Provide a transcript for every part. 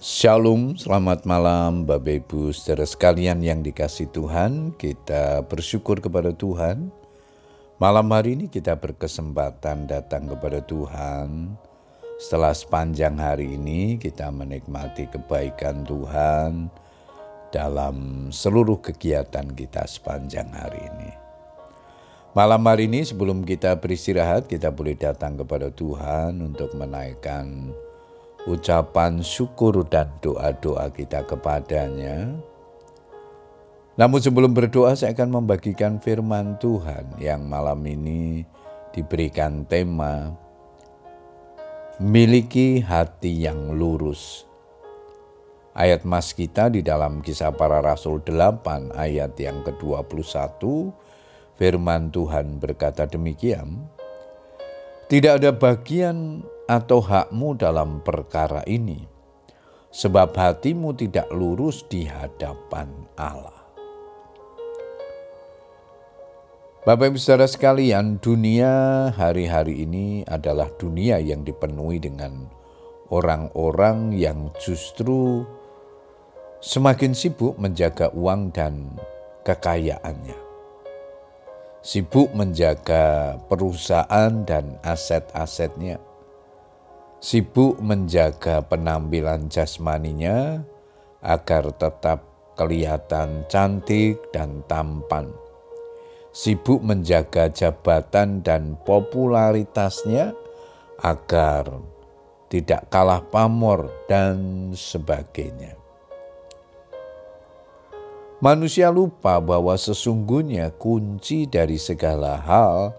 Shalom, selamat malam Bapak Ibu saudara sekalian yang dikasih Tuhan. Kita bersyukur kepada Tuhan. Malam hari ini kita berkesempatan datang kepada Tuhan. Setelah sepanjang hari ini kita menikmati kebaikan Tuhan dalam seluruh kegiatan kita sepanjang hari ini. Malam hari ini sebelum kita beristirahat kita boleh datang kepada Tuhan untuk menaikkan ucapan syukur dan doa-doa kita kepadanya. Namun sebelum berdoa saya akan membagikan firman Tuhan yang malam ini diberikan tema Miliki hati yang lurus. Ayat mas kita di dalam kisah para rasul 8 ayat yang ke-21 firman Tuhan berkata demikian Tidak ada bagian atau hakmu dalam perkara ini, sebab hatimu tidak lurus di hadapan Allah. Bapak Ibu Saudara sekalian, dunia hari-hari ini adalah dunia yang dipenuhi dengan orang-orang yang justru semakin sibuk menjaga uang dan kekayaannya. Sibuk menjaga perusahaan dan aset-asetnya sibuk menjaga penampilan jasmaninya agar tetap kelihatan cantik dan tampan. Sibuk menjaga jabatan dan popularitasnya agar tidak kalah pamor dan sebagainya. Manusia lupa bahwa sesungguhnya kunci dari segala hal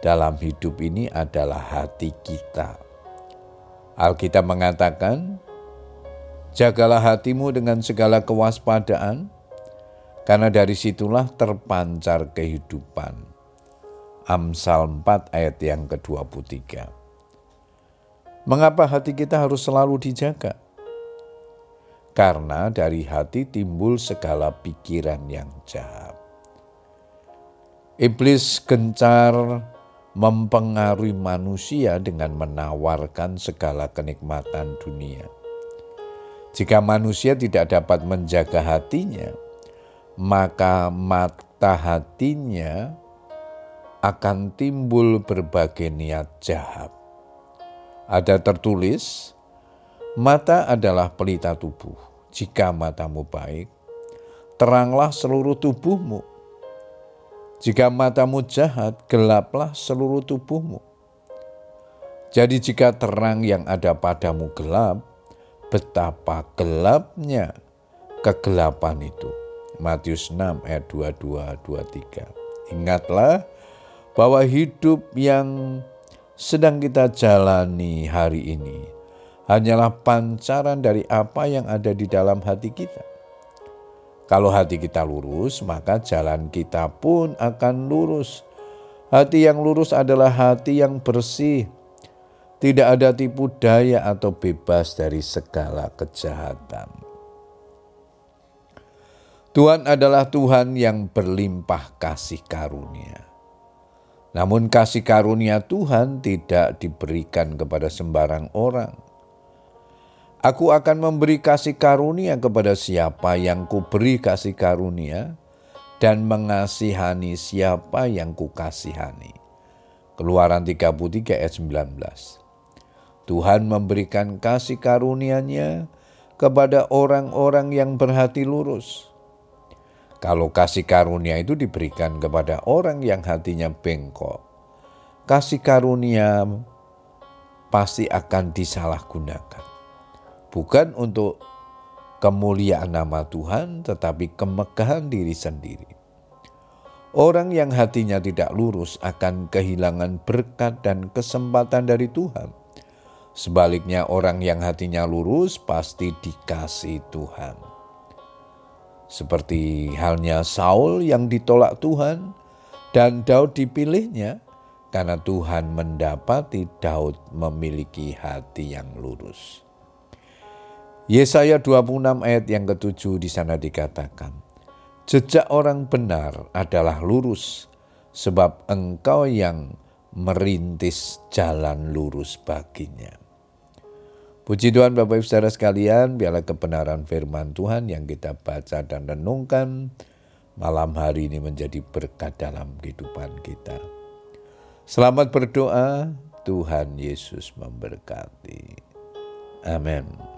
dalam hidup ini adalah hati kita Alkitab mengatakan, Jagalah hatimu dengan segala kewaspadaan, karena dari situlah terpancar kehidupan. Amsal 4 ayat yang ke-23. Mengapa hati kita harus selalu dijaga? Karena dari hati timbul segala pikiran yang jahat. Iblis gencar mempengaruhi manusia dengan menawarkan segala kenikmatan dunia. Jika manusia tidak dapat menjaga hatinya, maka mata hatinya akan timbul berbagai niat jahat. Ada tertulis, mata adalah pelita tubuh. Jika matamu baik, teranglah seluruh tubuhmu jika matamu jahat, gelaplah seluruh tubuhmu. Jadi jika terang yang ada padamu gelap, betapa gelapnya kegelapan itu. Matius 6 ayat 22 23. Ingatlah bahwa hidup yang sedang kita jalani hari ini hanyalah pancaran dari apa yang ada di dalam hati kita. Kalau hati kita lurus, maka jalan kita pun akan lurus. Hati yang lurus adalah hati yang bersih, tidak ada tipu daya atau bebas dari segala kejahatan. Tuhan adalah Tuhan yang berlimpah kasih karunia. Namun, kasih karunia Tuhan tidak diberikan kepada sembarang orang Aku akan memberi kasih karunia kepada siapa yang kuberi kasih karunia dan mengasihani siapa yang kukasihani. Keluaran 33 ayat 19. Tuhan memberikan kasih karunia-Nya kepada orang-orang yang berhati lurus. Kalau kasih karunia itu diberikan kepada orang yang hatinya bengkok, kasih karunia pasti akan disalahgunakan bukan untuk kemuliaan nama Tuhan, tetapi kemegahan diri sendiri. Orang yang hatinya tidak lurus akan kehilangan berkat dan kesempatan dari Tuhan. Sebaliknya, orang yang hatinya lurus pasti dikasih Tuhan. Seperti halnya Saul yang ditolak Tuhan, dan Daud dipilihnya karena Tuhan mendapati Daud memiliki hati yang lurus. Yesaya 26 ayat yang ketujuh di sana dikatakan, Jejak orang benar adalah lurus, sebab engkau yang merintis jalan lurus baginya. Puji Tuhan Bapak Ibu Saudara sekalian, biarlah kebenaran firman Tuhan yang kita baca dan renungkan malam hari ini menjadi berkat dalam kehidupan kita. Selamat berdoa, Tuhan Yesus memberkati. Amin.